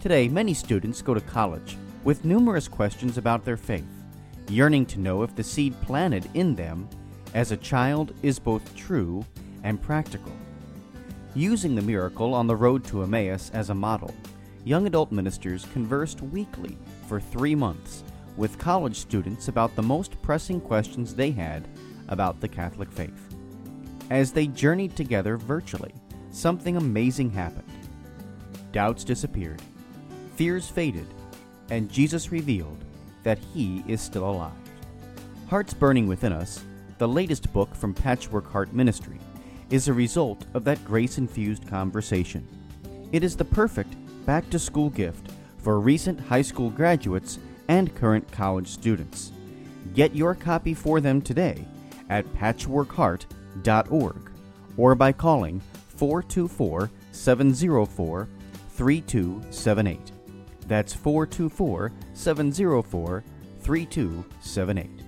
Today, many students go to college with numerous questions about their faith, yearning to know if the seed planted in them as a child is both true and practical. Using the miracle on the road to Emmaus as a model, young adult ministers conversed weekly for three months with college students about the most pressing questions they had about the Catholic faith. As they journeyed together virtually, something amazing happened. Doubts disappeared, fears faded, and Jesus revealed that He is still alive. Hearts Burning Within Us, the latest book from Patchwork Heart Ministry, is a result of that grace infused conversation. It is the perfect back to school gift for recent high school graduates and current college students. Get your copy for them today at patchworkheart.org or by calling 424 704 3278. That's 424 704 3278.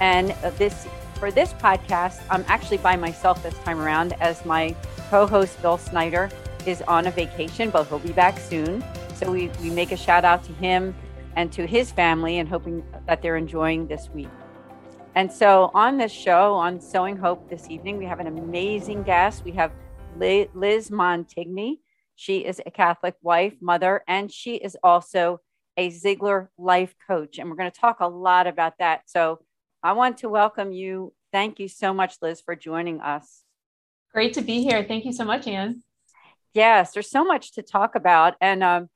And this for this podcast, I'm actually by myself this time around as my co-host Bill Snyder is on a vacation, but he'll be back soon. So we, we make a shout out to him and to his family and hoping that they're enjoying this week. And so on this show, on Sowing Hope this evening, we have an amazing guest. We have Liz Montigny. She is a Catholic wife, mother, and she is also a Ziglar life coach. And we're going to talk a lot about that. So I want to welcome you. Thank you so much, Liz, for joining us. Great to be here. Thank you so much, Ann. Yes, there's so much to talk about, and um,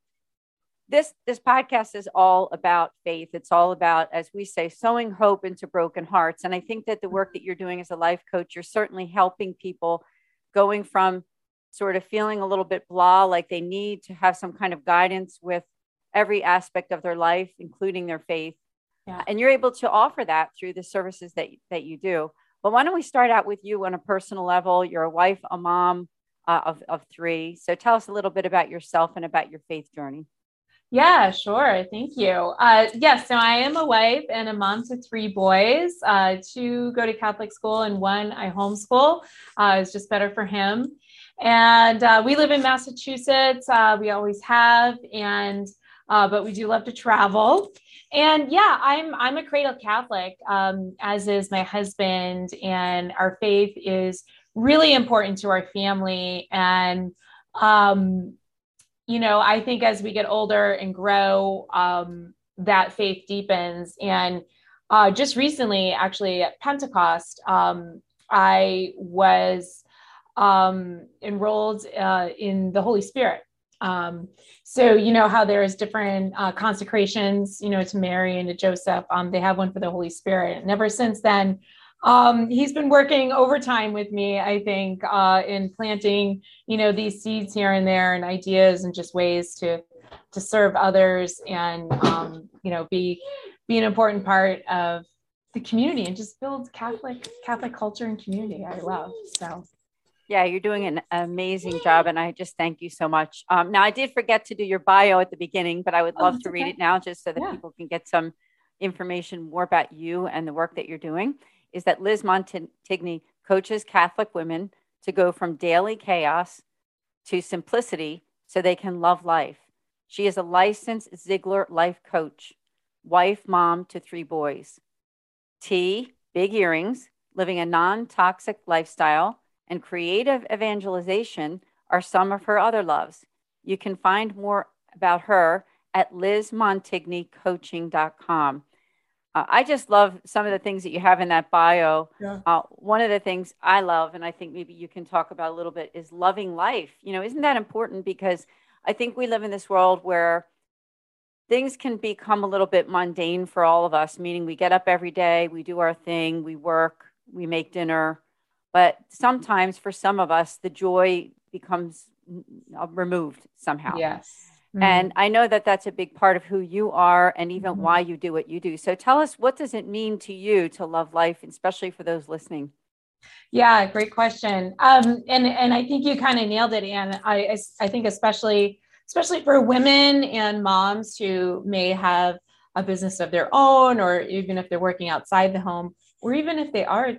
this this podcast is all about faith. It's all about, as we say, sowing hope into broken hearts. And I think that the work that you're doing as a life coach, you're certainly helping people going from sort of feeling a little bit blah, like they need to have some kind of guidance with every aspect of their life, including their faith, yeah. And you're able to offer that through the services that, that you do. But why don't we start out with you on a personal level? You're a wife, a mom uh, of, of three. So tell us a little bit about yourself and about your faith journey. Yeah, sure. Thank you. Uh, yes, yeah, so I am a wife and a mom to three boys. Uh, two go to Catholic school and one I homeschool. Uh, it's just better for him. And uh, we live in Massachusetts. Uh, we always have, and uh, but we do love to travel. And yeah i'm i'm a cradle catholic um, as is my husband and our faith is really important to our family. And um, you know i think as we get older and grow um, that faith deepens. And uh, just recently actually at pentecost um, i was um, enrolled uh, in the holy spirit um, so you know how there's different uh, consecrations, you know, to Mary and to Joseph. Um, they have one for the Holy Spirit, and ever since then, um, he's been working overtime with me. I think uh, in planting, you know, these seeds here and there, and ideas, and just ways to to serve others, and um, you know, be be an important part of the community and just build Catholic Catholic culture and community. I love so. Yeah, you're doing an amazing job, and I just thank you so much. Um, now, I did forget to do your bio at the beginning, but I would oh, love oh, to okay. read it now just so that yeah. people can get some information more about you and the work that you're doing. Is that Liz Montigny coaches Catholic women to go from daily chaos to simplicity so they can love life. She is a licensed Ziglar life coach, wife, mom to three boys. T, big earrings, living a non toxic lifestyle and creative evangelization are some of her other loves. You can find more about her at lizmontignycoaching.com. Uh, I just love some of the things that you have in that bio. Yeah. Uh, one of the things I love, and I think maybe you can talk about a little bit, is loving life. You know, isn't that important? Because I think we live in this world where things can become a little bit mundane for all of us, meaning we get up every day, we do our thing, we work, we make dinner, but sometimes for some of us, the joy becomes uh, removed somehow. Yes. Mm-hmm. And I know that that's a big part of who you are and even mm-hmm. why you do what you do. So tell us, what does it mean to you to love life, especially for those listening? Yeah, great question. Um, and and I think you kind of nailed it, Ann. I I think especially especially for women and moms who may have a business of their own, or even if they're working outside the home, or even if they are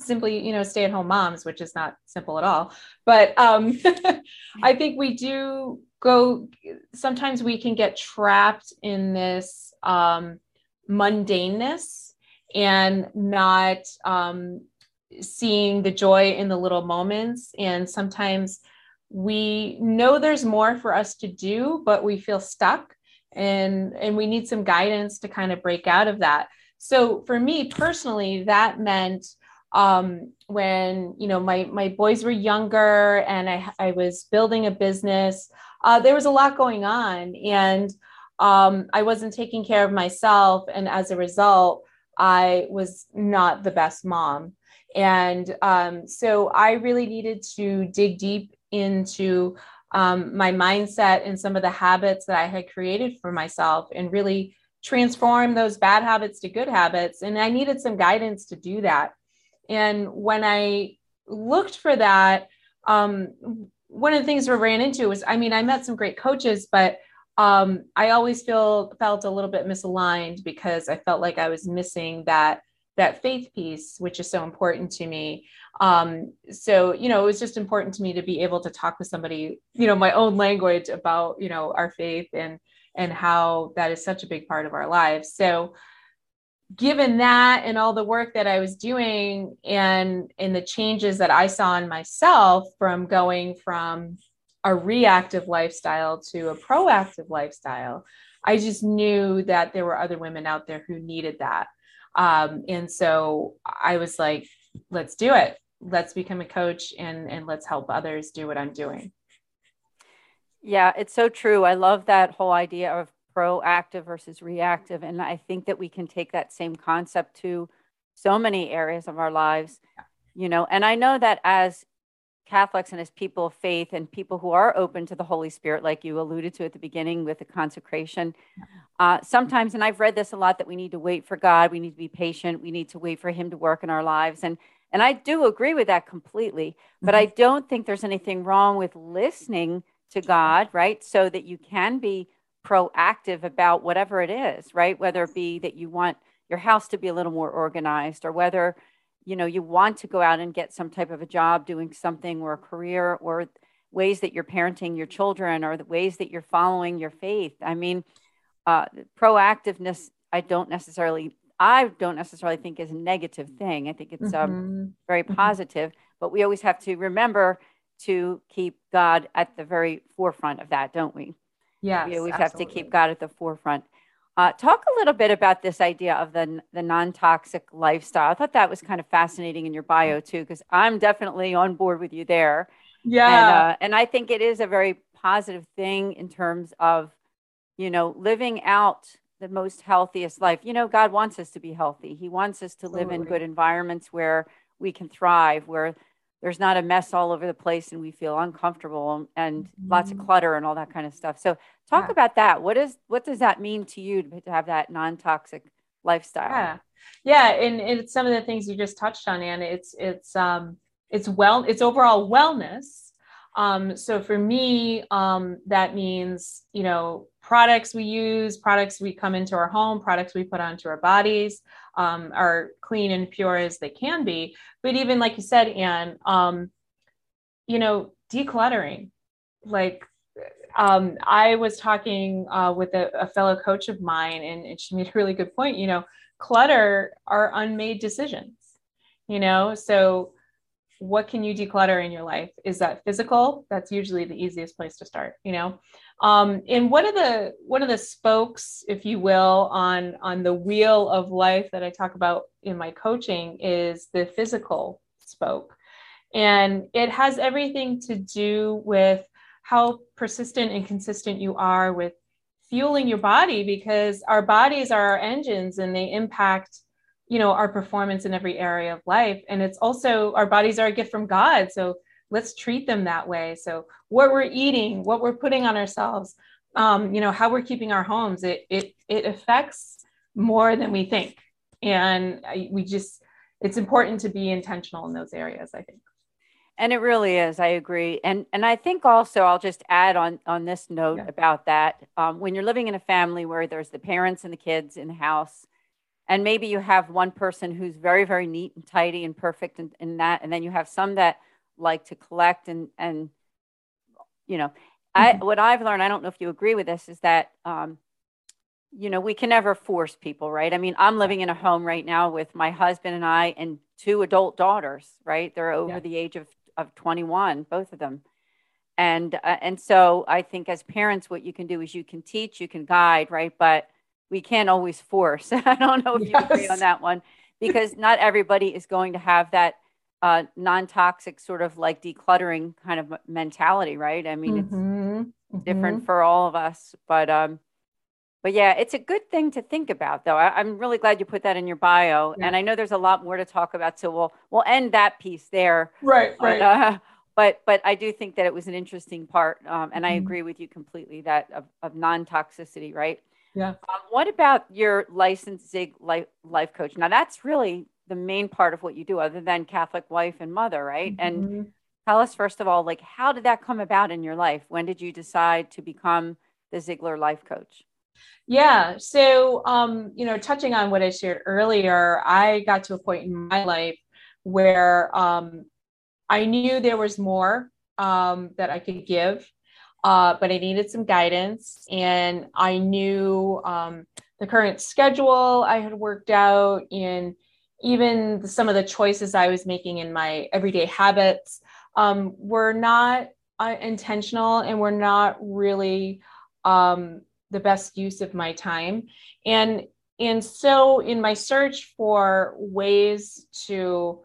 simply you know stay at home moms which is not simple at all. But um, i think we do go sometimes we can get trapped in this um, mundaneness and not um, seeing the joy in the little moments. And sometimes we know there's more for us to do but we feel stuck and and we need some guidance to kind of break out of that so for me personally that meant um, when you know my my boys were younger and I, I was building a business. Uh, there was a lot going on, and um, I wasn't taking care of myself, and as a result, I was not the best mom. And um, so I really needed to dig deep into um, my mindset and some of the habits that I had created for myself and really transform those bad habits to good habits. And I needed some guidance to do that. And when I looked for that, um, one of the things we ran into was, I mean, I met some great coaches, but um, I always feel felt a little bit misaligned because I felt like I was missing that that faith piece, which is so important to me. Um, so you know, it was just important to me to be able to talk with somebody, you know, my own language about you know our faith and and how that is such a big part of our lives. So given that and all the work that I was doing and in the changes that I saw in myself from going from a reactive lifestyle to a proactive lifestyle, I just knew that there were other women out there who needed that. Um, and so I was like, let's do it. Let's become a coach and, and let's help others do what I'm doing. Yeah, it's so true. I love that whole idea of proactive versus reactive. And I think that we can take that same concept to so many areas of our lives, you know. And I know that as Catholics and as people of faith and people who are open to the Holy Spirit, like you alluded to at the beginning with the consecration, uh, sometimes, and I've read this a lot, that we need to wait for God, we need to be patient, we need to wait for Him to work in our lives. And and I do agree with that completely, but I mm-hmm. don't think there's anything wrong with listening to God, right? So that you can be proactive about whatever it is, right? Whether it be that you want your house to be a little more organized or whether you know you want to go out and get some type of a job doing something or a career or ways that you're parenting your children or the ways that you're following your faith i mean uh, proactiveness i don't necessarily i don't necessarily think is a negative thing i think it's um, mm-hmm. very mm-hmm. positive but we always have to remember to keep god at the very forefront of that don't we yeah, we always absolutely. have to keep God at the forefront. Uh, talk a little bit about this idea of the the non toxic lifestyle. I thought that was kind of fascinating in your bio too, because I'm definitely on board with you there. Yeah, and, uh, and I think it is a very positive thing in terms of you know living out the most healthiest life. You know, God wants us to be healthy. He wants us to live in good environments where we can thrive, where there's not a mess all over the place and we feel uncomfortable and mm-hmm. lots of mm-hmm. clutter and all that kind of stuff. So talk yeah. about that. What is what does that mean to you to have that non-toxic lifestyle. Yeah. Yeah. And it's some of the things you just touched on, and it's, it's, um, it's well, it's overall wellness. Um, so for me, um, that means, you know, products we use, products we come into our home, products we put onto our bodies um, are clean and pure as they can be. But even like you said, Ann, um, you know, decluttering, like um, I was talking uh, with a, a, fellow coach of mine, and, and, she made a really good point. You know, clutter are unmade decisions. You know, so what can you declutter in your life? Is that physical? That's usually the easiest place to start. You know, um, and one of the one of the spokes, if you will, on on the wheel of life that I talk about in my coaching is the physical spoke, and it has everything to do with how persistent and consistent you are with fueling your body because our bodies are our engines and they impact you know our performance in every area of life. And it's also our bodies are a gift from god. So let's treat them that way. So what we're eating what we're putting on ourselves um, you know how we're keeping our homes it it it affects more than we think. And we just it's important to be intentional in those areas i think. And it really is. I agree. And and i think also i'll just add on on this note yeah. about that. Um, when you're living in a family where there's the parents and the kids in the house and maybe you have one person who's very very neat and tidy and perfect in, in that and then you have some that like to collect and and you know mm-hmm. what i've learned i don't know if you agree with this is that um, you know we can never force people right i mean i'm living in a home right now with my husband and i and two adult daughters right they're over yeah. the age of of 21, both of them. And uh, and so I think as parents, what you can do is you can teach, you can guide, right? But we can't always force. I don't know if yes. you agree on that one because not everybody is going to have that uh, non-toxic sort of like decluttering kind of mentality, right? I mean, mm-hmm. it's mm-hmm. different for all of us, but um, but yeah, it's a good thing to think about, though. I, am really glad you put that in your bio, yeah. and I know there's a lot more to talk about. So we'll we'll end that piece there. Right, but, right. Uh, but but I do think that it was an interesting part, um, and I mm-hmm. agree with you completely that of, of non toxicity, right? Yeah. Um, what about your licensed Zig life, life coach? Now that's really the main part of what you do, other than Catholic wife and mother, right? Mm-hmm. And tell us first of all, like how did that come about in your life? When did you decide to become the Ziglar life coach? Yeah. So, um, you know, touching on what I shared earlier, I got to a point in my life where um, I knew there was more um, that I could give, uh, but I needed some guidance. And I knew um, the current schedule I had worked out and even some of the choices I was making in my everyday habits um, were not uh, intentional and were not really um, the best use of my time and and so in my search for ways to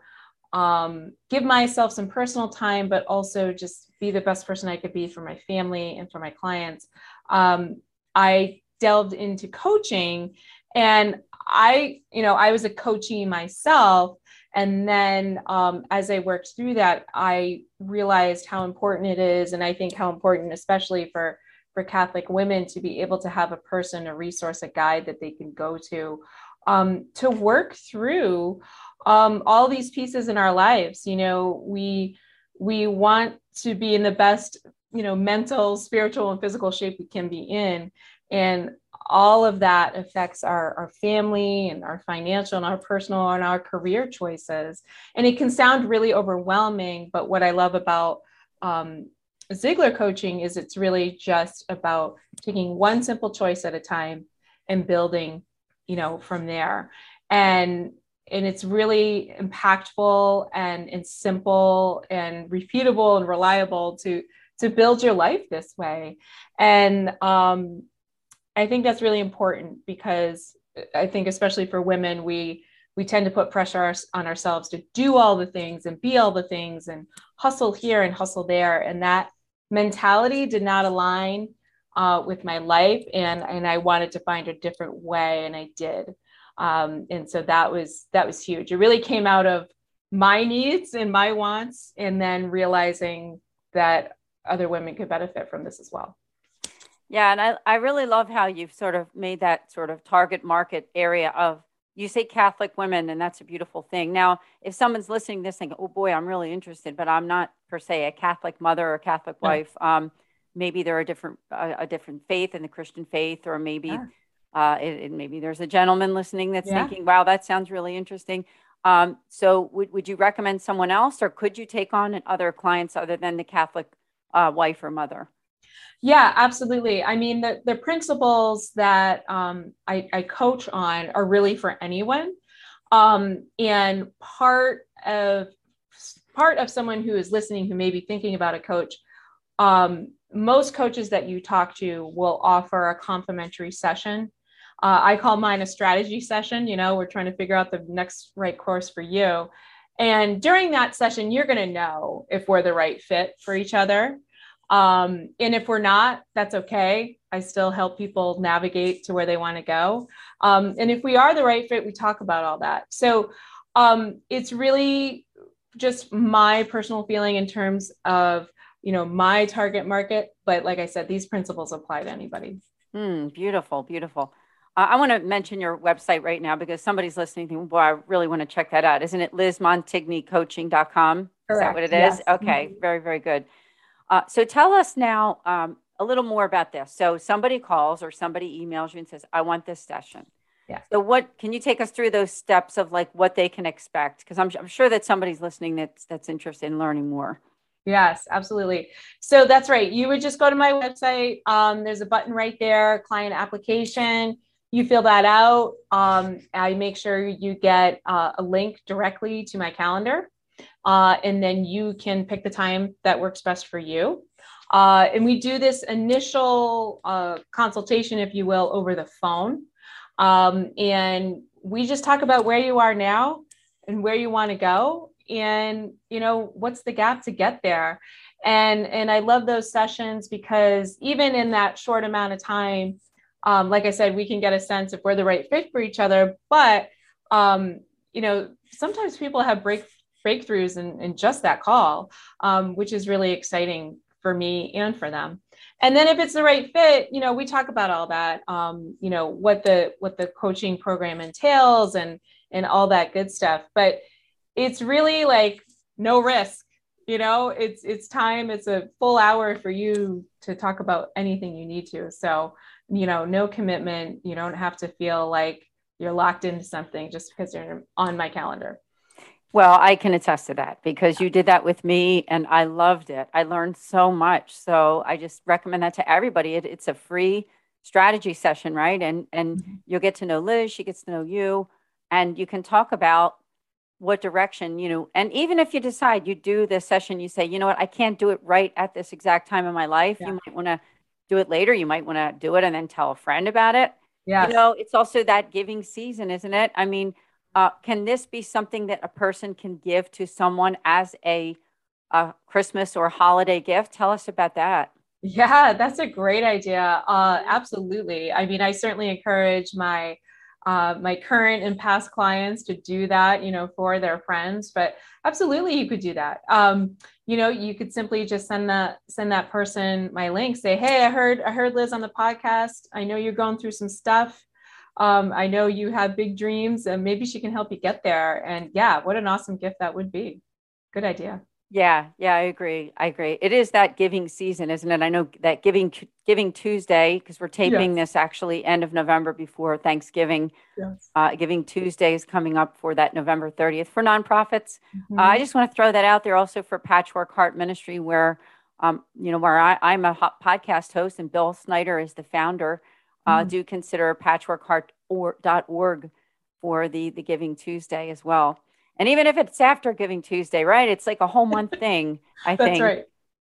um, give myself some personal time but also just be the best person i could be for my family and for my clients um, i delved into coaching and i you know i was a coachee myself and then um, as i worked through that i realized how important it is and i think how important especially for for Catholic women to be able to have a person, a resource, a guide that they can go to um, to work through um, all these pieces in our lives. You know, we we want to be in the best, you know, mental, spiritual, and physical shape we can be in, and all of that affects our, our family and our financial and our personal and our career choices. And it can sound really overwhelming, but what I love about um, Ziglar coaching is it's really just about taking one simple choice at a time and building, you know, from there. And and it's really impactful and, and simple and repeatable and reliable to to build your life this way. And um, I think that's really important because I think especially for women, we we tend to put pressure on ourselves to do all the things and be all the things and hustle here and hustle there. And that mentality did not align uh, with my life. And and I wanted to find a different way and I did um, and so that was that was huge it really came out of my needs and my wants and then realizing that other women could benefit from this as well yeah and I, I really love how you've sort of made that sort of target market area of you say Catholic women, and that's a beautiful thing. Now, if someone's listening to this thinking, oh boy, I'm really interested, but I'm not per se a Catholic mother or Catholic yeah. wife, um, maybe they're a different a, a, different faith in the Christian faith, or maybe yeah. Uh, it, it, maybe there's a gentleman listening that's yeah. thinking, wow, that sounds really interesting. Um, so, would, would you recommend someone else, or could you take on other clients other than the Catholic uh, wife or mother? Yeah, absolutely. I mean, the, the principles that um, I, I, coach on are really for anyone. Um, and part of part of someone who is listening who may be thinking about a coach, um, most coaches that you talk to will offer a complimentary session. Uh, I call mine a strategy session. You know, we're trying to figure out the next right course for you. And during that session, you're going to know if we're the right fit for each other. Um, and if we're not, that's okay. I still help people navigate to where they want to go. Um, and if we are the right fit, we talk about all that. So um, it's really just my personal feeling in terms of you know my target market. But like I said, these principles apply to anybody. Mm, beautiful, beautiful. Uh, I want to mention your website right now because somebody's listening. Thinking, boy, I really want to check that out. Isn't it lizmontignycoaching.com? Is that what it is? Yes. Okay, mm-hmm. very, very good. Uh, so tell us now um, a little more about this. So somebody calls or somebody emails you and says, I want this session. Yeah. So what can you take us through those steps of like what they can expect? Because I'm, I'm sure that somebody's listening that's that's interested in learning more. Yes, absolutely. So that's right. You would just go to my website. Um, there's a button right there, client application. You fill that out. Um, I make sure you get uh, a link directly to my calendar uh, and then you can pick the time that works best for you. Uh, and we do this initial uh, consultation, if you will, over the phone. Um, and we just talk about where you are now and where you want to go and you know what's the gap to get there and and i love those sessions because even in that short amount of time um, like i said we can get a sense if we're the right fit for each other but um, you know sometimes people have break breakthroughs in, in just that call, um, which is really exciting for me and for them. And then if it's the right fit, you know, we talk about all that, um, you know, what the what the coaching program entails and and all that good stuff. But it's really like no risk, you know, it's it's time, it's a full hour for you to talk about anything you need to. So, you know, no commitment. You don't have to feel like you're locked into something just because you're on my calendar. Well, I can attest to that because you did that with me and I loved it. I learned so much. So I just recommend that to everybody. It, it's a free strategy session, right? And and mm-hmm. you'll get to know Liz, she gets to know you, and you can talk about what direction, you know, and even if you decide you do this session, you say, you know what, I can't do it right at this exact time in my life. Yeah. You might want to do it later. You might want to do it and then tell a friend about it. Yeah. You know, it's also that giving season, isn't it? I mean, uh, can this be something that a person can give to someone as a, a Christmas or holiday gift? Tell us about that. Yeah, that's a great idea. Uh, absolutely. I mean, I certainly encourage my uh, my current and past clients to do that, you know, for their friends. But absolutely, you could do that. Um, you know, you could simply just send that send that person my link. Say, hey, I heard I heard Liz on the podcast. I know you're going through some stuff um, I know you have big dreams and maybe she can help you get there. And yeah, what an awesome gift that would be. Good idea. Yeah, yeah, I agree. I agree. It is that giving season, isn't it? I know that giving Giving Tuesday because we're taping yes. this actually end of November before Thanksgiving. Yes. Uh, giving Tuesday is coming up for that November 30th for nonprofits. Mm-hmm. Uh, I just want to throw that out there also for Patchwork Heart Ministry, where um, you know where I, I'm a podcast host and Bill Snyder is the founder uh, mm-hmm. do consider patchworkheart.org for the, the Giving Tuesday as well. And even if it's after Giving Tuesday, right? It's like a whole month thing, I think. That's right.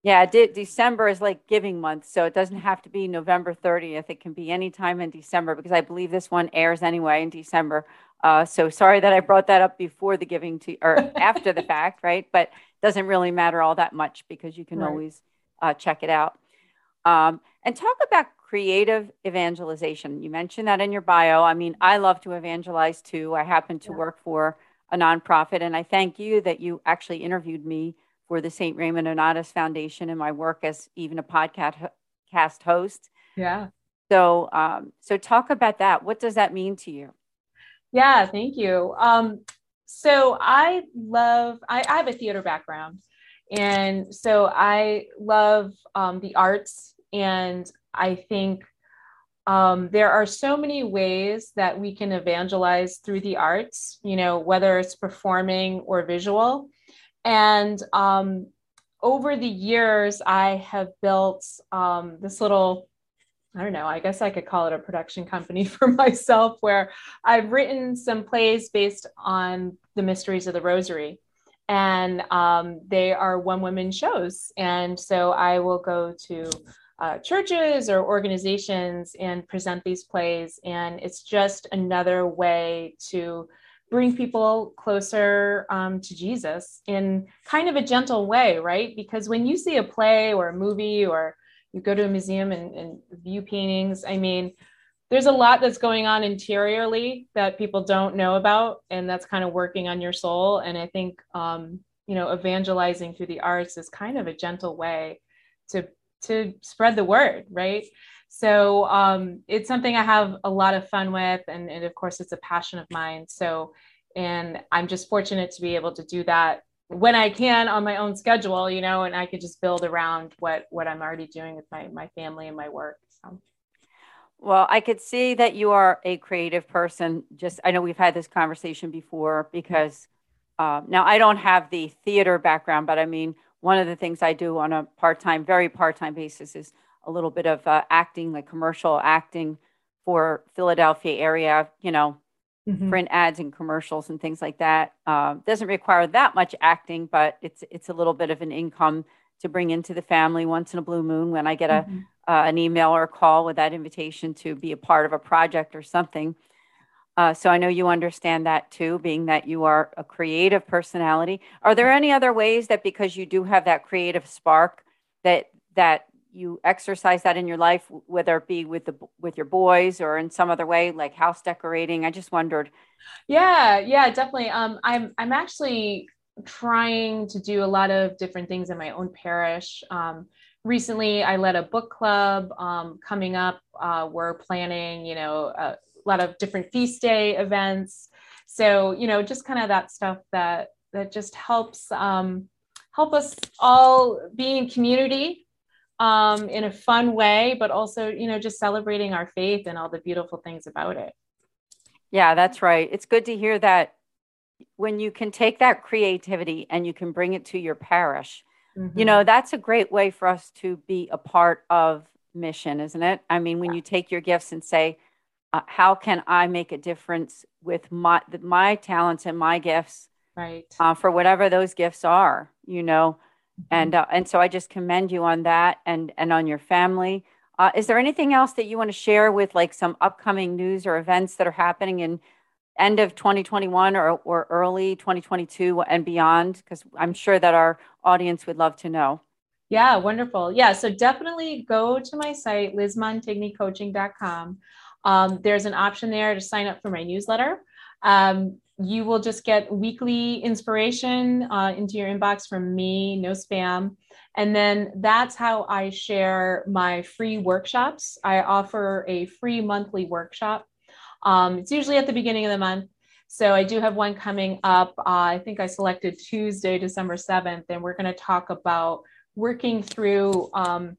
Yeah, de- December is like giving month. So it doesn't have to be November 30th. It can be any time in December because I believe this one airs anyway in December. Uh, so sorry that I brought that up before the giving to or after the fact, right? But it doesn't really matter all that much because you can right. always uh, check it out. Um, and talk about creative evangelization. You mentioned that in your bio. I mean, I love to evangelize too. I happen to yeah. work for a nonprofit, and I thank you that you actually interviewed me for the St. Raymond Nonnatus Foundation and my work as even a podcast cast host. Yeah. So, um, so talk about that. What does that mean to you? Yeah, thank you. Um, so I love, I, I, have a theater background. And so I love um, the arts. And I think um, there are so many ways that we can evangelize through the arts, you know, whether it's performing or visual. And um, over the years, I have built um, this little I don't know, I guess I could call it a production company for myself where I've written some plays based on the mysteries of the rosary. And um, they are one woman shows. And so I will go to uh, churches or organizations and present these plays. And it's just another way to bring people closer um, to Jesus in kind of a gentle way, right? Because when you see a play or a movie or you go to a museum and, and view paintings. I mean, there's a lot that's going on interiorly that people don't know about, and that's kind of working on your soul. And I think, um, you know, evangelizing through the arts is kind of a gentle way to to spread the word, right? So um, it's something I have a lot of fun with, and, and of course, it's a passion of mine. So, and I'm just fortunate to be able to do that when I can on my own schedule, you know, and I could just build around what what I'm already doing with my my family and my work. So. Well, I could see that you are a creative person. Just I know we've had this conversation before because uh, now I don't have the theater background, but I mean one of the things I do on a part time, very part time basis is a little bit of uh, acting, like commercial acting for Philadelphia area. You know, mm-hmm. print ads and commercials and things like that. Uh, doesn't require that much acting, but it's it's a little bit of an income to bring into the family once in a blue moon when I get a mm-hmm. uh, an email or a call with that invitation to be a part of a project or something. Uh, so I know you understand that too, being that you are a creative personality. Are there any other ways that because you do have that creative spark that that you exercise that in your life, whether it be with the with your boys or in some other way, like house decorating? I just wondered. Yeah, yeah, definitely. Um, I'm I'm actually trying to do a lot of different things in my own parish. Um, recently, I led a book club. Um, coming up, uh, we're planning, you know, lot of different feast day events. So, you know, just kind of that stuff that that just helps um, help us all be in community um, in a fun way, but also, you know, just celebrating our faith and all the beautiful things about it. Yeah, that's right. It's good to hear that when you can take that creativity and you can bring it to your parish, mm-hmm. you know, that's a great way for us to be a part of mission, isn't it? I mean, when yeah. you take your gifts and say, uh, how can I make a difference with my my talents and my gifts, right? Uh, for whatever those gifts are, you know, Mm-hmm. And uh, and so I just commend you on that and and on your family. Uh, is there anything else that you want to share with like some upcoming news or events that are happening in end of 2021 or, or early 2022 and beyond? Because I'm sure that our audience would love to know. Yeah, wonderful. Yeah, so definitely go to my site, lizmontignycoaching.com. Um, there's an option there to sign up for my newsletter. Um, you will just get weekly inspiration uh, into your inbox from me, no spam. And then that's how I share my free workshops. I offer a free monthly workshop. Um, it's usually at the beginning of the month. So I do have one coming up. Uh, I think I selected Tuesday, December 7th, and we're going to talk about working through um,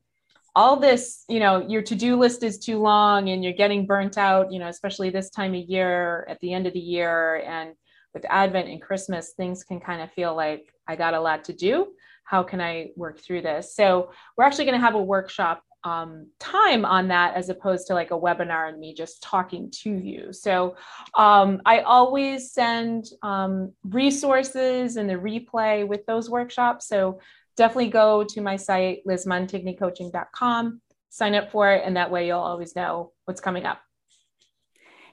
all this, you know, your to-do list is too long and you're getting burnt out, you know, especially this time of year at the end of the year and with Advent and Christmas, things can kind of feel like I got a lot to do. How can I work through this? So we're actually going to have a workshop um, time on that as opposed to like a webinar and me just talking to you. So um, I always send um, resources and the replay with those workshops. So definitely go to my site, lizmontignycoaching.com, sign up for it, and that way you'll always know what's coming up.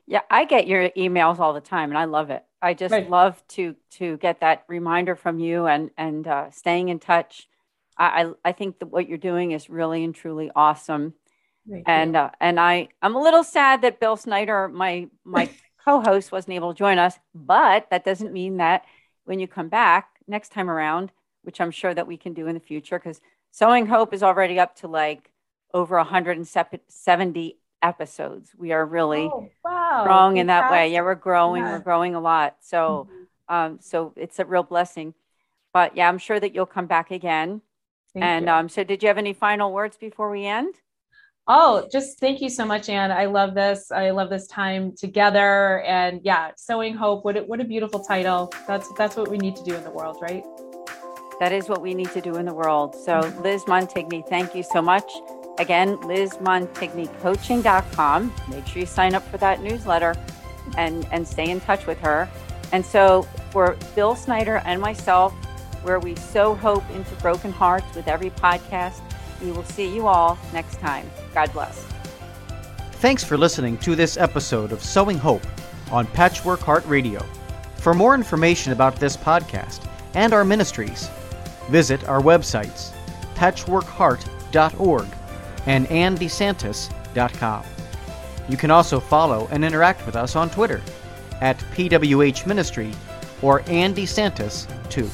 Yeah, I get your emails all the time, and I love it. I just right. love to to get that reminder from you and and uh, staying in touch. I I, I think that what you're doing is really and truly awesome. Thank and uh, and I I'm a little sad that Bill Snyder, my my co-host, wasn't able to join us. But that doesn't mean that when you come back next time around, which I'm sure that we can do in the future because Sowing Hope is already up to like over 170 episodes. We are really Oh, wow. growing in that way. Yeah, we're growing. Yeah. We're growing a lot. So, Mhm. um, so it's a real blessing. But yeah, I'm sure that you'll come back again. Thank and um, so, did you have any final words before we end? Oh, just thank you so much, Ann. I love this. I love this time together. And yeah, sowing hope. What a, what a beautiful title. That's that's what we need to do in the world, right? That is what we need to do in the world. So, Liz Montigny, thank you so much. Again, lizmontignycoaching.com. Make sure you sign up for that newsletter and, and stay in touch with her. And so, for Bill Snyder and myself, where we sow hope into broken hearts with every podcast, we will see you all next time. God bless. Thanks for listening to this episode of Sowing Hope on Patchwork Heart Radio. For more information about this podcast and our ministries, visit our websites patchworkheart.org and andesantis.com. You can also follow and interact with us on Twitter at PWH Ministry or Andy Santis 2.